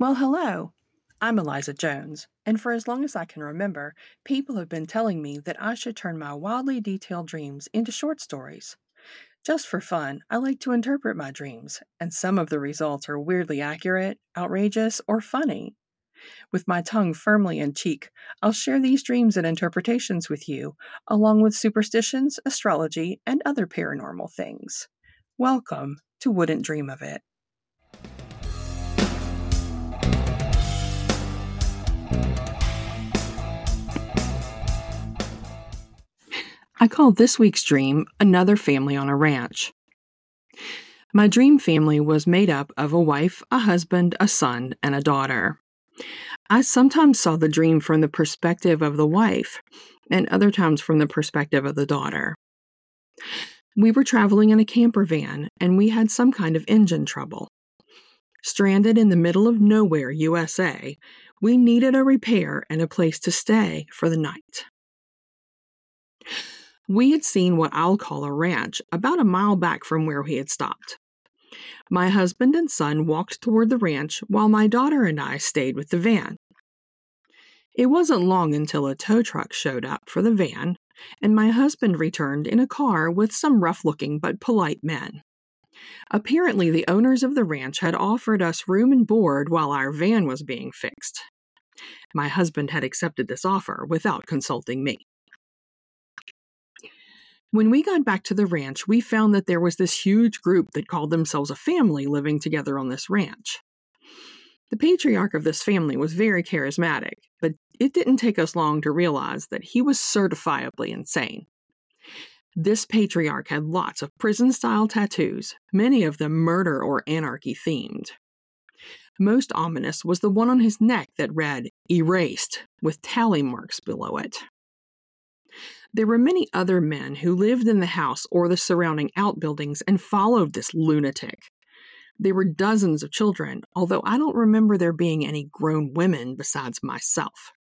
Well, hello. I'm Eliza Jones, and for as long as I can remember, people have been telling me that I should turn my wildly detailed dreams into short stories. Just for fun, I like to interpret my dreams, and some of the results are weirdly accurate, outrageous, or funny. With my tongue firmly in cheek, I'll share these dreams and interpretations with you, along with superstitions, astrology, and other paranormal things. Welcome to Wouldn't Dream of It. I called this week's dream Another Family on a Ranch. My dream family was made up of a wife, a husband, a son, and a daughter. I sometimes saw the dream from the perspective of the wife, and other times from the perspective of the daughter. We were traveling in a camper van, and we had some kind of engine trouble. Stranded in the middle of nowhere, USA, we needed a repair and a place to stay for the night. We had seen what I'll call a ranch about a mile back from where we had stopped. My husband and son walked toward the ranch while my daughter and I stayed with the van. It wasn't long until a tow truck showed up for the van, and my husband returned in a car with some rough looking but polite men. Apparently, the owners of the ranch had offered us room and board while our van was being fixed. My husband had accepted this offer without consulting me. When we got back to the ranch, we found that there was this huge group that called themselves a family living together on this ranch. The patriarch of this family was very charismatic, but it didn't take us long to realize that he was certifiably insane. This patriarch had lots of prison style tattoos, many of them murder or anarchy themed. Most ominous was the one on his neck that read, Erased, with tally marks below it. There were many other men who lived in the house or the surrounding outbuildings and followed this lunatic. There were dozens of children, although I don't remember there being any grown women besides myself.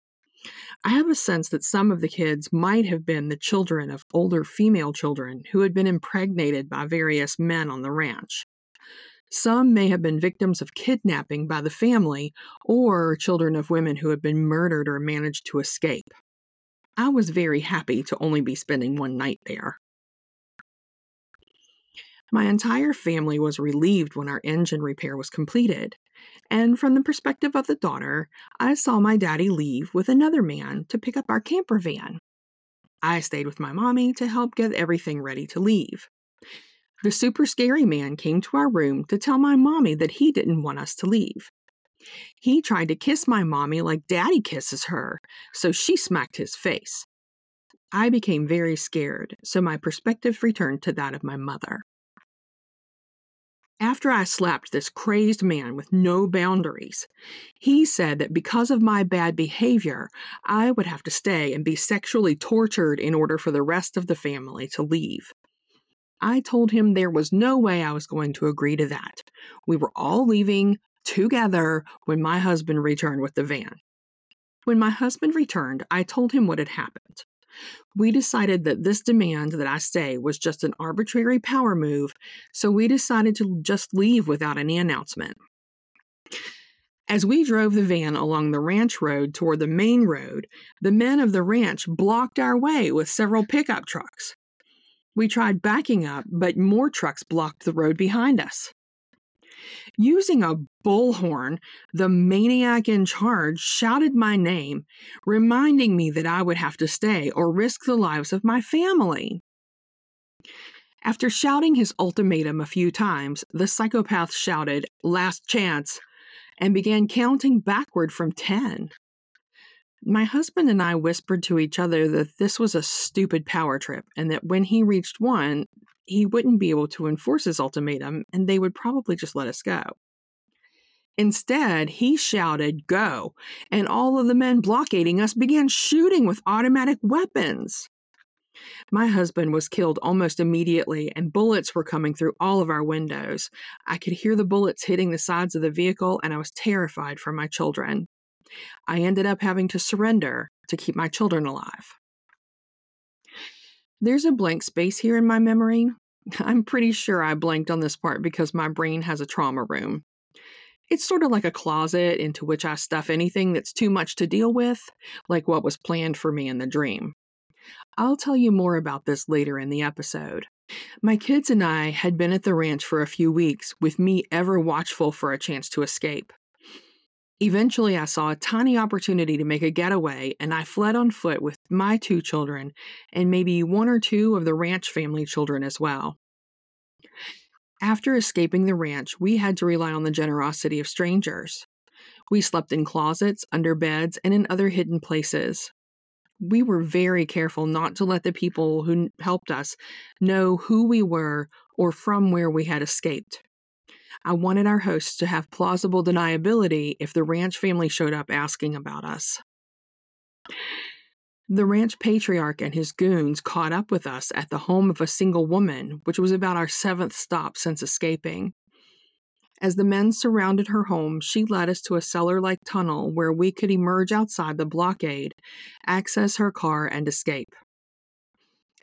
I have a sense that some of the kids might have been the children of older female children who had been impregnated by various men on the ranch. Some may have been victims of kidnapping by the family or children of women who had been murdered or managed to escape. I was very happy to only be spending one night there. My entire family was relieved when our engine repair was completed, and from the perspective of the daughter, I saw my daddy leave with another man to pick up our camper van. I stayed with my mommy to help get everything ready to leave. The super scary man came to our room to tell my mommy that he didn't want us to leave. He tried to kiss my mommy like daddy kisses her, so she smacked his face. I became very scared, so my perspective returned to that of my mother. After I slapped this crazed man with no boundaries, he said that because of my bad behavior, I would have to stay and be sexually tortured in order for the rest of the family to leave. I told him there was no way I was going to agree to that. We were all leaving, together when my husband returned with the van. When my husband returned, I told him what had happened. We decided that this demand that I stay was just an arbitrary power move, so we decided to just leave without any announcement. As we drove the van along the ranch road toward the main road, the men of the ranch blocked our way with several pickup trucks. We tried backing up, but more trucks blocked the road behind us. Using a bullhorn, the maniac in charge shouted my name, reminding me that I would have to stay or risk the lives of my family. After shouting his ultimatum a few times, the psychopath shouted, Last chance, and began counting backward from 10. My husband and I whispered to each other that this was a stupid power trip and that when he reached one, he wouldn't be able to enforce his ultimatum and they would probably just let us go. Instead, he shouted, Go! And all of the men blockading us began shooting with automatic weapons. My husband was killed almost immediately, and bullets were coming through all of our windows. I could hear the bullets hitting the sides of the vehicle, and I was terrified for my children. I ended up having to surrender to keep my children alive. There's a blank space here in my memory. I'm pretty sure I blanked on this part because my brain has a trauma room. It's sort of like a closet into which I stuff anything that's too much to deal with, like what was planned for me in the dream. I'll tell you more about this later in the episode. My kids and I had been at the ranch for a few weeks, with me ever watchful for a chance to escape. Eventually, I saw a tiny opportunity to make a getaway, and I fled on foot with my two children and maybe one or two of the ranch family children as well. After escaping the ranch, we had to rely on the generosity of strangers. We slept in closets, under beds, and in other hidden places. We were very careful not to let the people who helped us know who we were or from where we had escaped. I wanted our hosts to have plausible deniability if the ranch family showed up asking about us. The ranch patriarch and his goons caught up with us at the home of a single woman, which was about our seventh stop since escaping. As the men surrounded her home, she led us to a cellar like tunnel where we could emerge outside the blockade, access her car, and escape.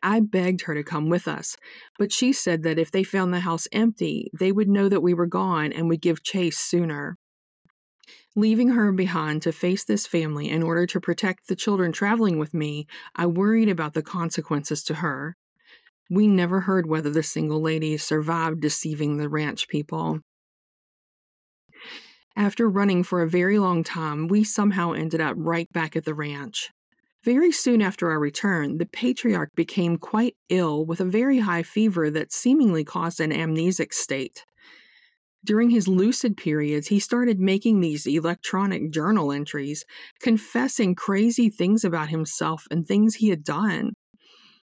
I begged her to come with us, but she said that if they found the house empty, they would know that we were gone and would give chase sooner. Leaving her behind to face this family in order to protect the children traveling with me, I worried about the consequences to her. We never heard whether the single lady survived deceiving the ranch people. After running for a very long time, we somehow ended up right back at the ranch. Very soon after our return, the patriarch became quite ill with a very high fever that seemingly caused an amnesic state. During his lucid periods, he started making these electronic journal entries, confessing crazy things about himself and things he had done.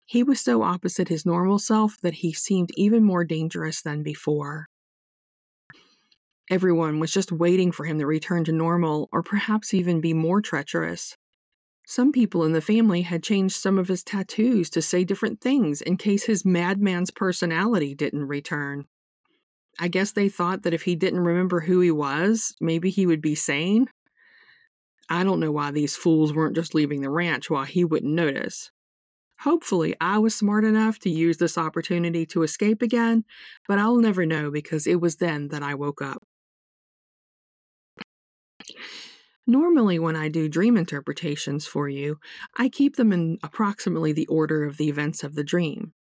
He was so opposite his normal self that he seemed even more dangerous than before. Everyone was just waiting for him to return to normal or perhaps even be more treacherous. Some people in the family had changed some of his tattoos to say different things in case his madman's personality didn't return. I guess they thought that if he didn't remember who he was, maybe he would be sane. I don't know why these fools weren't just leaving the ranch while he wouldn't notice. Hopefully, I was smart enough to use this opportunity to escape again, but I'll never know because it was then that I woke up. Normally, when I do dream interpretations for you, I keep them in approximately the order of the events of the dream.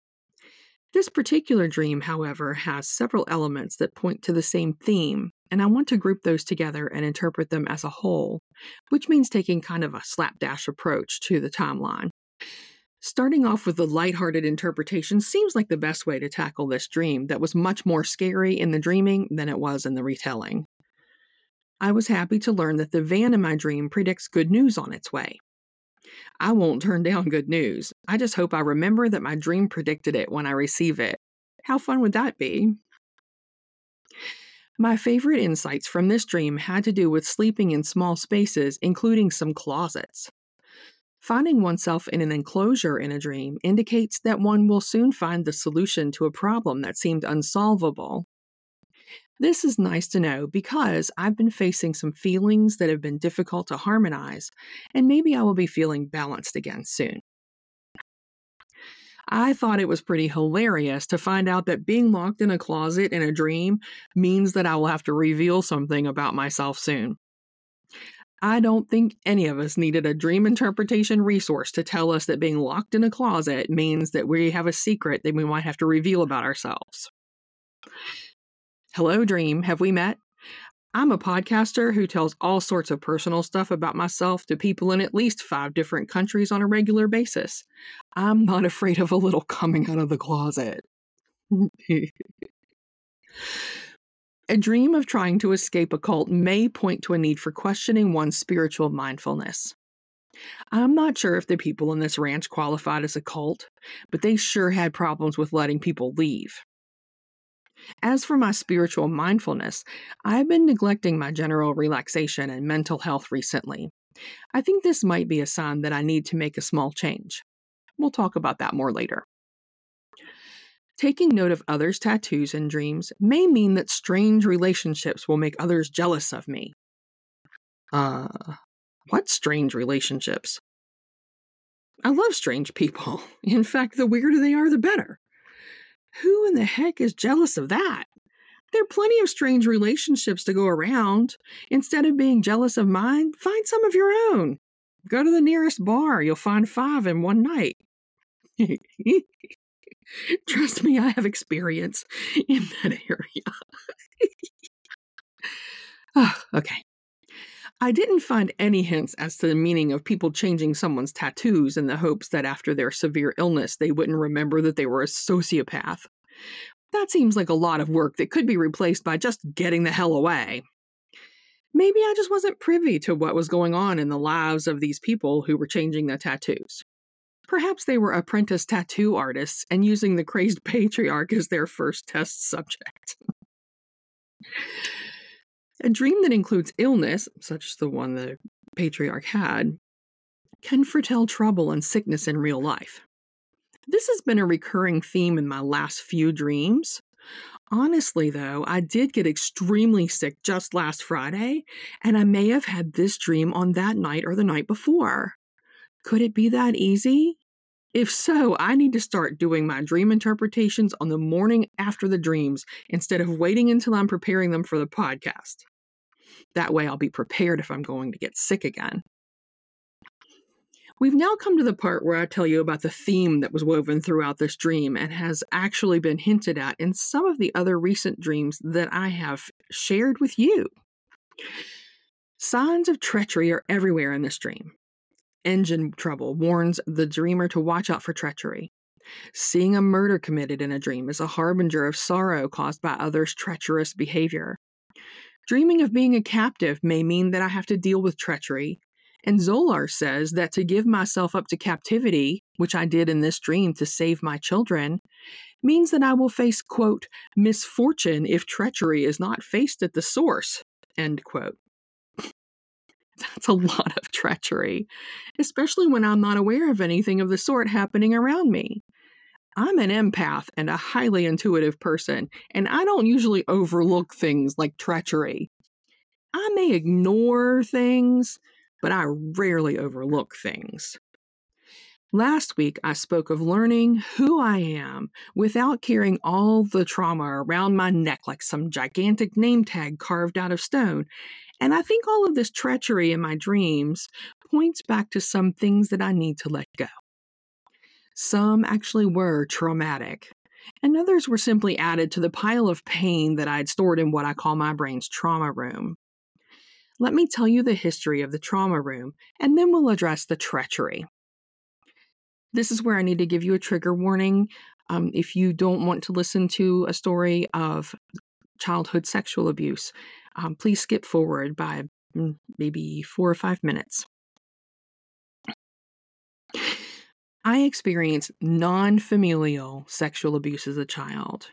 This particular dream, however, has several elements that point to the same theme, and I want to group those together and interpret them as a whole, which means taking kind of a slapdash approach to the timeline. Starting off with the lighthearted interpretation seems like the best way to tackle this dream that was much more scary in the dreaming than it was in the retelling. I was happy to learn that the van in my dream predicts good news on its way. I won't turn down good news. I just hope I remember that my dream predicted it when I receive it. How fun would that be? My favorite insights from this dream had to do with sleeping in small spaces, including some closets. Finding oneself in an enclosure in a dream indicates that one will soon find the solution to a problem that seemed unsolvable this is nice to know because I've been facing some feelings that have been difficult to harmonize, and maybe I will be feeling balanced again soon. I thought it was pretty hilarious to find out that being locked in a closet in a dream means that I will have to reveal something about myself soon. I don't think any of us needed a dream interpretation resource to tell us that being locked in a closet means that we have a secret that we might have to reveal about ourselves. Hello, Dream. Have we met? I'm a podcaster who tells all sorts of personal stuff about myself to people in at least five different countries on a regular basis. I'm not afraid of a little coming out of the closet. a dream of trying to escape a cult may point to a need for questioning one's spiritual mindfulness. I'm not sure if the people in this ranch qualified as a cult, but they sure had problems with letting people leave. As for my spiritual mindfulness, I've been neglecting my general relaxation and mental health recently. I think this might be a sign that I need to make a small change. We'll talk about that more later. Taking note of others' tattoos and dreams may mean that strange relationships will make others jealous of me. Uh, what strange relationships? I love strange people. In fact, the weirder they are, the better. Who in the heck is jealous of that? There are plenty of strange relationships to go around. Instead of being jealous of mine, find some of your own. Go to the nearest bar, you'll find five in one night. Trust me, I have experience in that area. oh, okay. I didn't find any hints as to the meaning of people changing someone's tattoos in the hopes that after their severe illness they wouldn't remember that they were a sociopath. That seems like a lot of work that could be replaced by just getting the hell away. Maybe I just wasn't privy to what was going on in the lives of these people who were changing their tattoos. Perhaps they were apprentice tattoo artists and using the crazed patriarch as their first test subject. A dream that includes illness, such as the one the patriarch had, can foretell trouble and sickness in real life. This has been a recurring theme in my last few dreams. Honestly, though, I did get extremely sick just last Friday, and I may have had this dream on that night or the night before. Could it be that easy? If so, I need to start doing my dream interpretations on the morning after the dreams instead of waiting until I'm preparing them for the podcast. That way, I'll be prepared if I'm going to get sick again. We've now come to the part where I tell you about the theme that was woven throughout this dream and has actually been hinted at in some of the other recent dreams that I have shared with you. Signs of treachery are everywhere in this dream. Engine trouble warns the dreamer to watch out for treachery. Seeing a murder committed in a dream is a harbinger of sorrow caused by others' treacherous behavior. Dreaming of being a captive may mean that I have to deal with treachery. And Zolar says that to give myself up to captivity, which I did in this dream to save my children, means that I will face, quote, misfortune if treachery is not faced at the source, end quote. That's a lot of treachery, especially when I'm not aware of anything of the sort happening around me. I'm an empath and a highly intuitive person, and I don't usually overlook things like treachery. I may ignore things, but I rarely overlook things. Last week, I spoke of learning who I am without carrying all the trauma around my neck like some gigantic name tag carved out of stone. And I think all of this treachery in my dreams points back to some things that I need to let go. Some actually were traumatic, and others were simply added to the pile of pain that I had stored in what I call my brain's trauma room. Let me tell you the history of the trauma room, and then we'll address the treachery. This is where I need to give you a trigger warning. Um, if you don't want to listen to a story of childhood sexual abuse, um, please skip forward by mm, maybe four or five minutes. I experienced non familial sexual abuse as a child.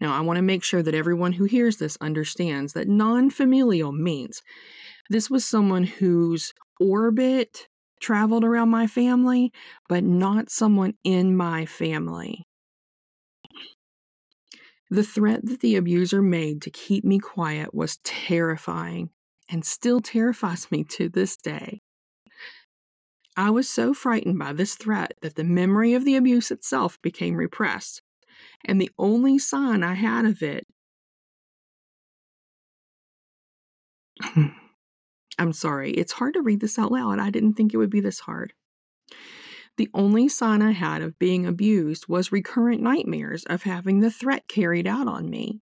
Now, I want to make sure that everyone who hears this understands that non familial means this was someone whose orbit traveled around my family, but not someone in my family. The threat that the abuser made to keep me quiet was terrifying and still terrifies me to this day. I was so frightened by this threat that the memory of the abuse itself became repressed, and the only sign I had of it. I'm sorry, it's hard to read this out loud. I didn't think it would be this hard. The only sign I had of being abused was recurrent nightmares of having the threat carried out on me.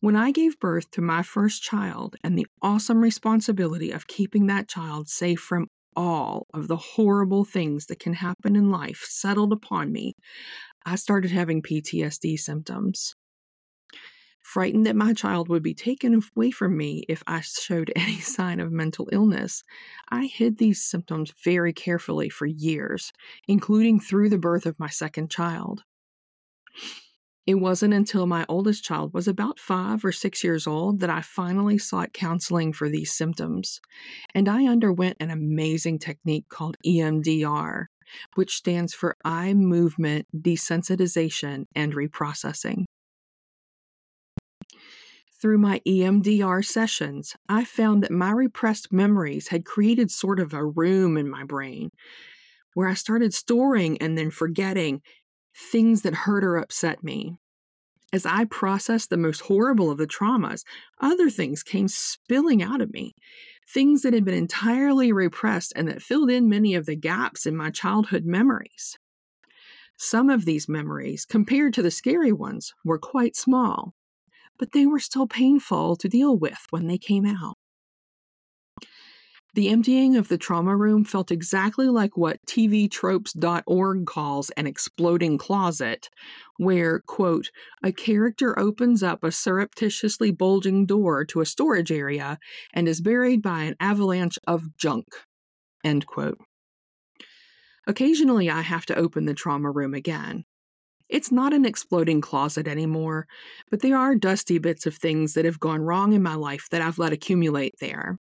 When I gave birth to my first child and the awesome responsibility of keeping that child safe from all of the horrible things that can happen in life settled upon me, I started having PTSD symptoms. Frightened that my child would be taken away from me if I showed any sign of mental illness, I hid these symptoms very carefully for years, including through the birth of my second child. It wasn't until my oldest child was about five or six years old that I finally sought counseling for these symptoms. And I underwent an amazing technique called EMDR, which stands for Eye Movement Desensitization and Reprocessing. Through my EMDR sessions, I found that my repressed memories had created sort of a room in my brain where I started storing and then forgetting things that hurt or upset me. As I processed the most horrible of the traumas, other things came spilling out of me. Things that had been entirely repressed and that filled in many of the gaps in my childhood memories. Some of these memories, compared to the scary ones, were quite small, but they were still painful to deal with when they came out. The emptying of the trauma room felt exactly like what TVTropes.org calls an exploding closet, where, quote, a character opens up a surreptitiously bulging door to a storage area and is buried by an avalanche of junk, end quote. Occasionally, I have to open the trauma room again. It's not an exploding closet anymore, but there are dusty bits of things that have gone wrong in my life that I've let accumulate there.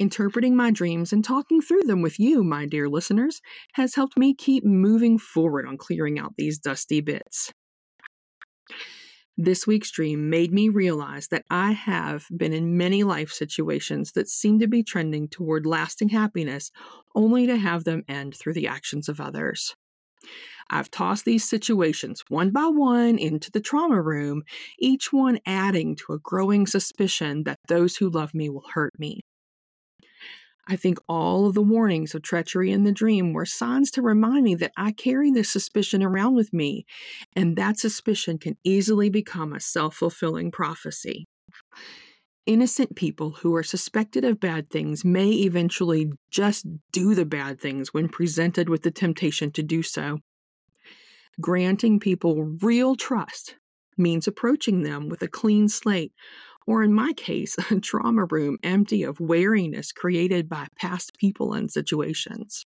Interpreting my dreams and talking through them with you, my dear listeners, has helped me keep moving forward on clearing out these dusty bits. This week's dream made me realize that I have been in many life situations that seem to be trending toward lasting happiness only to have them end through the actions of others. I've tossed these situations one by one into the trauma room, each one adding to a growing suspicion that those who love me will hurt me. I think all of the warnings of treachery in the dream were signs to remind me that I carry this suspicion around with me, and that suspicion can easily become a self fulfilling prophecy. Innocent people who are suspected of bad things may eventually just do the bad things when presented with the temptation to do so. Granting people real trust means approaching them with a clean slate or in my case, a trauma room empty of wariness created by past people and situations.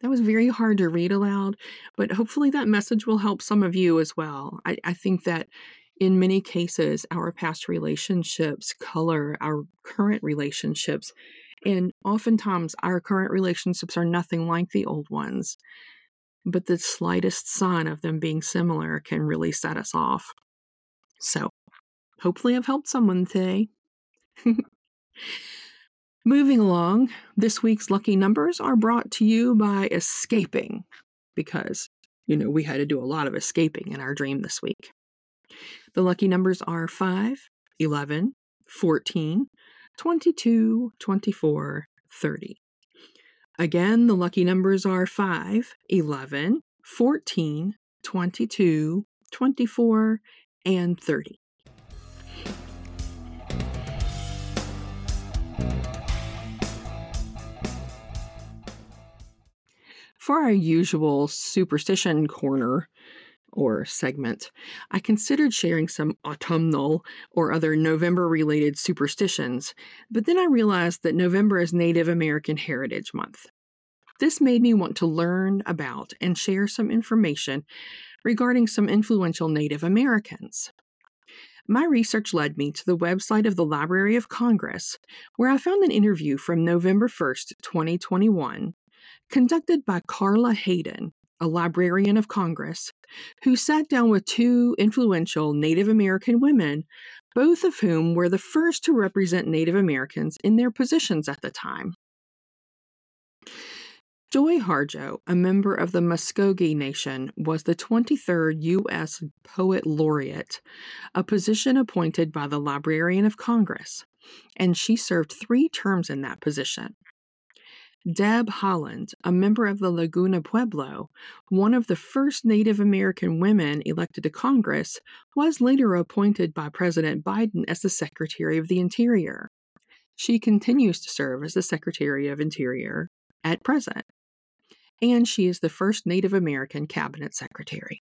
That was very hard to read aloud, but hopefully that message will help some of you as well. I, I think that in many cases, our past relationships color our current relationships, and oftentimes our current relationships are nothing like the old ones. But the slightest sign of them being similar can really set us off. So, hopefully, I've helped someone today. Moving along, this week's lucky numbers are brought to you by escaping because, you know, we had to do a lot of escaping in our dream this week. The lucky numbers are 5, 11, 14, 22, 24, 30. Again, the lucky numbers are 5, 11, 14, 22, 24, and 30. For our usual superstition corner or segment, I considered sharing some autumnal or other November related superstitions, but then I realized that November is Native American Heritage Month. This made me want to learn about and share some information regarding some influential Native Americans. My research led me to the website of the Library of Congress, where I found an interview from November 1st, 2021, conducted by Carla Hayden, a librarian of Congress, who sat down with two influential Native American women, both of whom were the first to represent Native Americans in their positions at the time. Joy Harjo, a member of the Muscogee Nation, was the 23rd U.S. Poet Laureate, a position appointed by the Librarian of Congress, and she served three terms in that position. Deb Haaland, a member of the Laguna Pueblo, one of the first Native American women elected to Congress, was later appointed by President Biden as the Secretary of the Interior. She continues to serve as the Secretary of Interior at present and she is the first Native American cabinet secretary.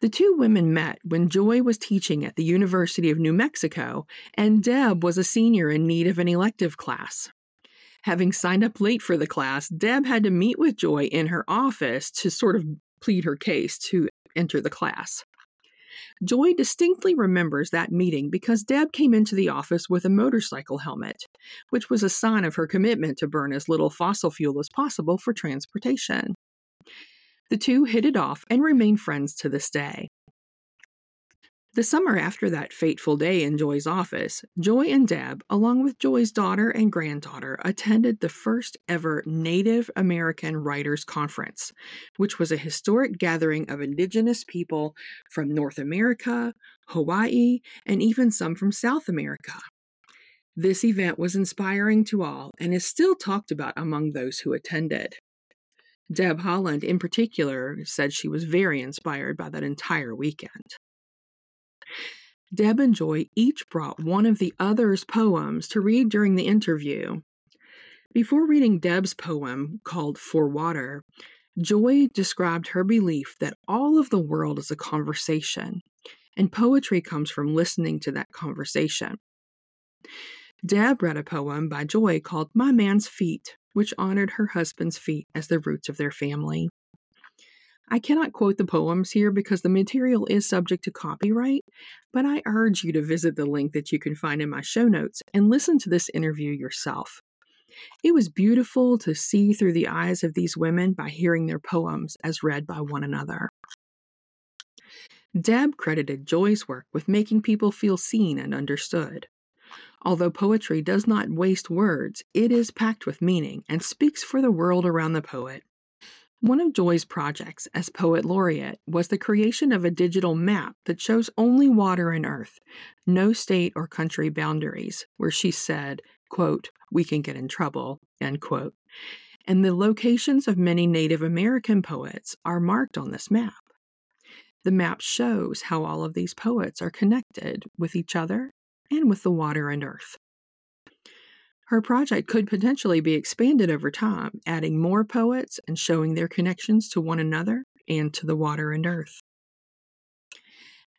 The two women met when Joy was teaching at the University of New Mexico and Deb was a senior in need of an elective class. Having signed up late for the class, Deb had to meet with Joy in her office to sort of plead her case to enter the class. Joy distinctly remembers that meeting because Deb came into the office with a motorcycle helmet, which was a sign of her commitment to burn as little fossil fuel as possible for transportation. The two hit it off and remain friends to this day. The summer after that fateful day in Joy's office, Joy and Deb, along with Joy's daughter and granddaughter, attended the first ever Native American Writers Conference, which was a historic gathering of Indigenous people from North America, Hawaii, and even some from South America. This event was inspiring to all and is still talked about among those who attended. Deb Haaland, in particular, said she was very inspired by that entire weekend. Deb and Joy each brought one of the other's poems to read during the interview. Before reading Deb's poem called For Water, Joy described her belief that all of the world is a conversation, and poetry comes from listening to that conversation. Deb read a poem by Joy called My Man's Feet, which honored her husband's feet as the roots of their family. I cannot quote the poems here because the material is subject to copyright, but I urge you to visit the link that you can find in my show notes and listen to this interview yourself. It was beautiful to see through the eyes of these women by hearing their poems as read by one another. Deb credited Joy's work with making people feel seen and understood. Although poetry does not waste words, it is packed with meaning and speaks for the world around the poet. One of Joy's projects as poet laureate was the creation of a digital map that shows only water and earth, no state or country boundaries, where she said, quote, we can get in trouble, end quote. And the locations of many Native American poets are marked on this map. The map shows how all of these poets are connected with each other and with the water and earth. Her project could potentially be expanded over time, adding more poets and showing their connections to one another and to the water and earth.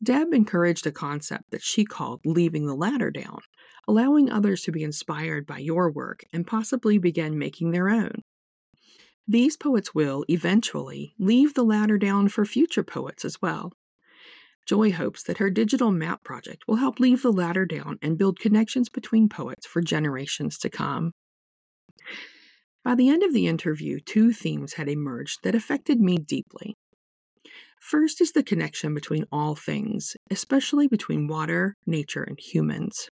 Deb encouraged a concept that she called leaving the ladder down, allowing others to be inspired by your work and possibly begin making their own. These poets will, eventually, leave the ladder down for future poets as well. Joy hopes that her digital map project will help leave the ladder down and build connections between poets for generations to come. By the end of the interview, two themes had emerged that affected me deeply. First is the connection between all things, especially between water, nature, and humans.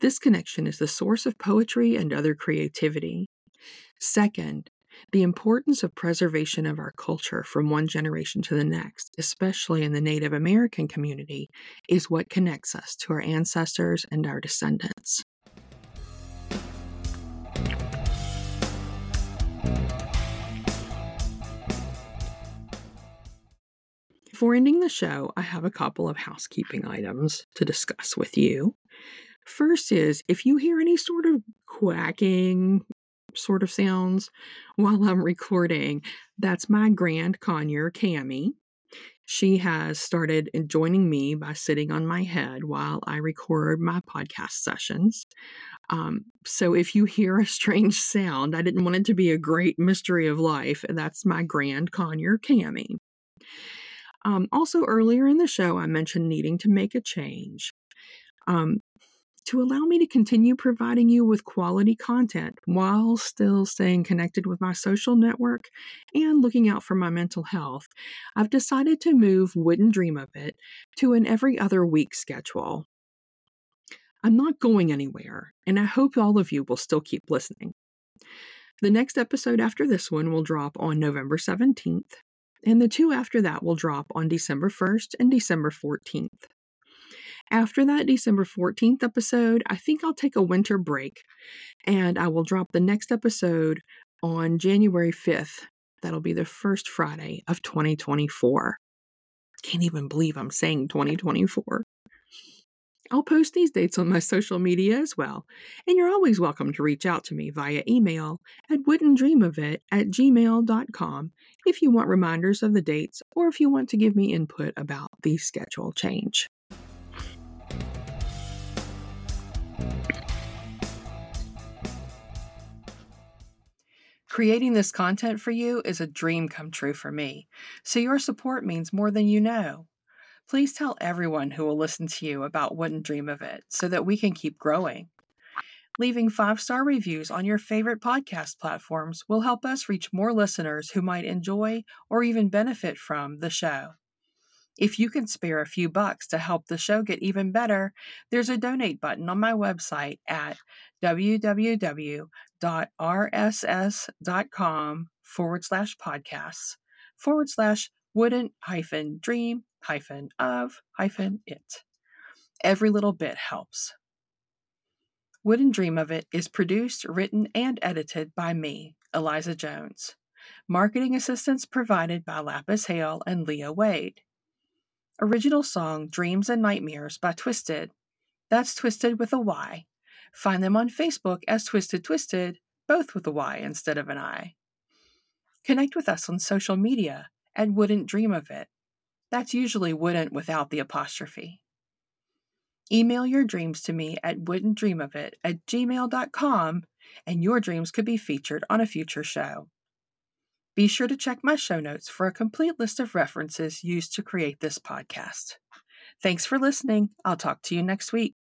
This connection is the source of poetry and other creativity. Second, the importance of preservation of our culture from one generation to the next, especially in the Native American community, is what connects us to our ancestors and our descendants. Before ending the show, I have a couple of housekeeping items to discuss with you. First is if you hear any sort of quacking sort of sounds while I'm recording. That's my grand conure, Cami. She has started joining me by sitting on my head while I record my podcast sessions. Um, so if you hear a strange sound, I didn't want it to be a great mystery of life. That's my grand conure, Cami. Um, also, earlier in the show, I mentioned needing to make a change. Um, to allow me to continue providing you with quality content while still staying connected with my social network and looking out for my mental health, I've decided to move Wouldn't Dream of It to an every other week schedule. I'm not going anywhere, and I hope all of you will still keep listening. The next episode after this one will drop on November 17th, and the two after that will drop on December 1st and December 14th. After that December 14th episode, I think I'll take a winter break and I will drop the next episode on January 5th. That'll be the first Friday of 2024. Can't even believe I'm saying 2024. I'll post these dates on my social media as well, and you're always welcome to reach out to me via email at wouldn'tdreamofit at gmail.com if you want reminders of the dates or if you want to give me input about the schedule change. Creating this content for you is a dream come true for me, so your support means more than you know. Please tell everyone who will listen to you about Wouldn't Dream of It so that we can keep growing. Leaving five star reviews on your favorite podcast platforms will help us reach more listeners who might enjoy or even benefit from the show. If you can spare a few bucks to help the show get even better, there's a donate button on my website at www.rss.com forward slash podcasts forward slash wouldn't hyphen dream hyphen of hyphen it. Every little bit helps. Wouldn't Dream of It is produced, written, and edited by me, Eliza Jones. Marketing assistance provided by Lapis Hale and Lia Wade. Original song Dreams and Nightmares by Twysted. That's Twysted with a Y. Find them on Facebook as Twysted Twysted, both with a Y instead of an I. Connect with us on social media and Wouldn't Dream of It. That's usually wouldn't without the apostrophe. Email your dreams to me at wouldn'tdreamofit at gmail.com and your dreams could be featured on a future show. Be sure to check my show notes for a complete list of references used to create this podcast. Thanks for listening. I'll talk to you next week.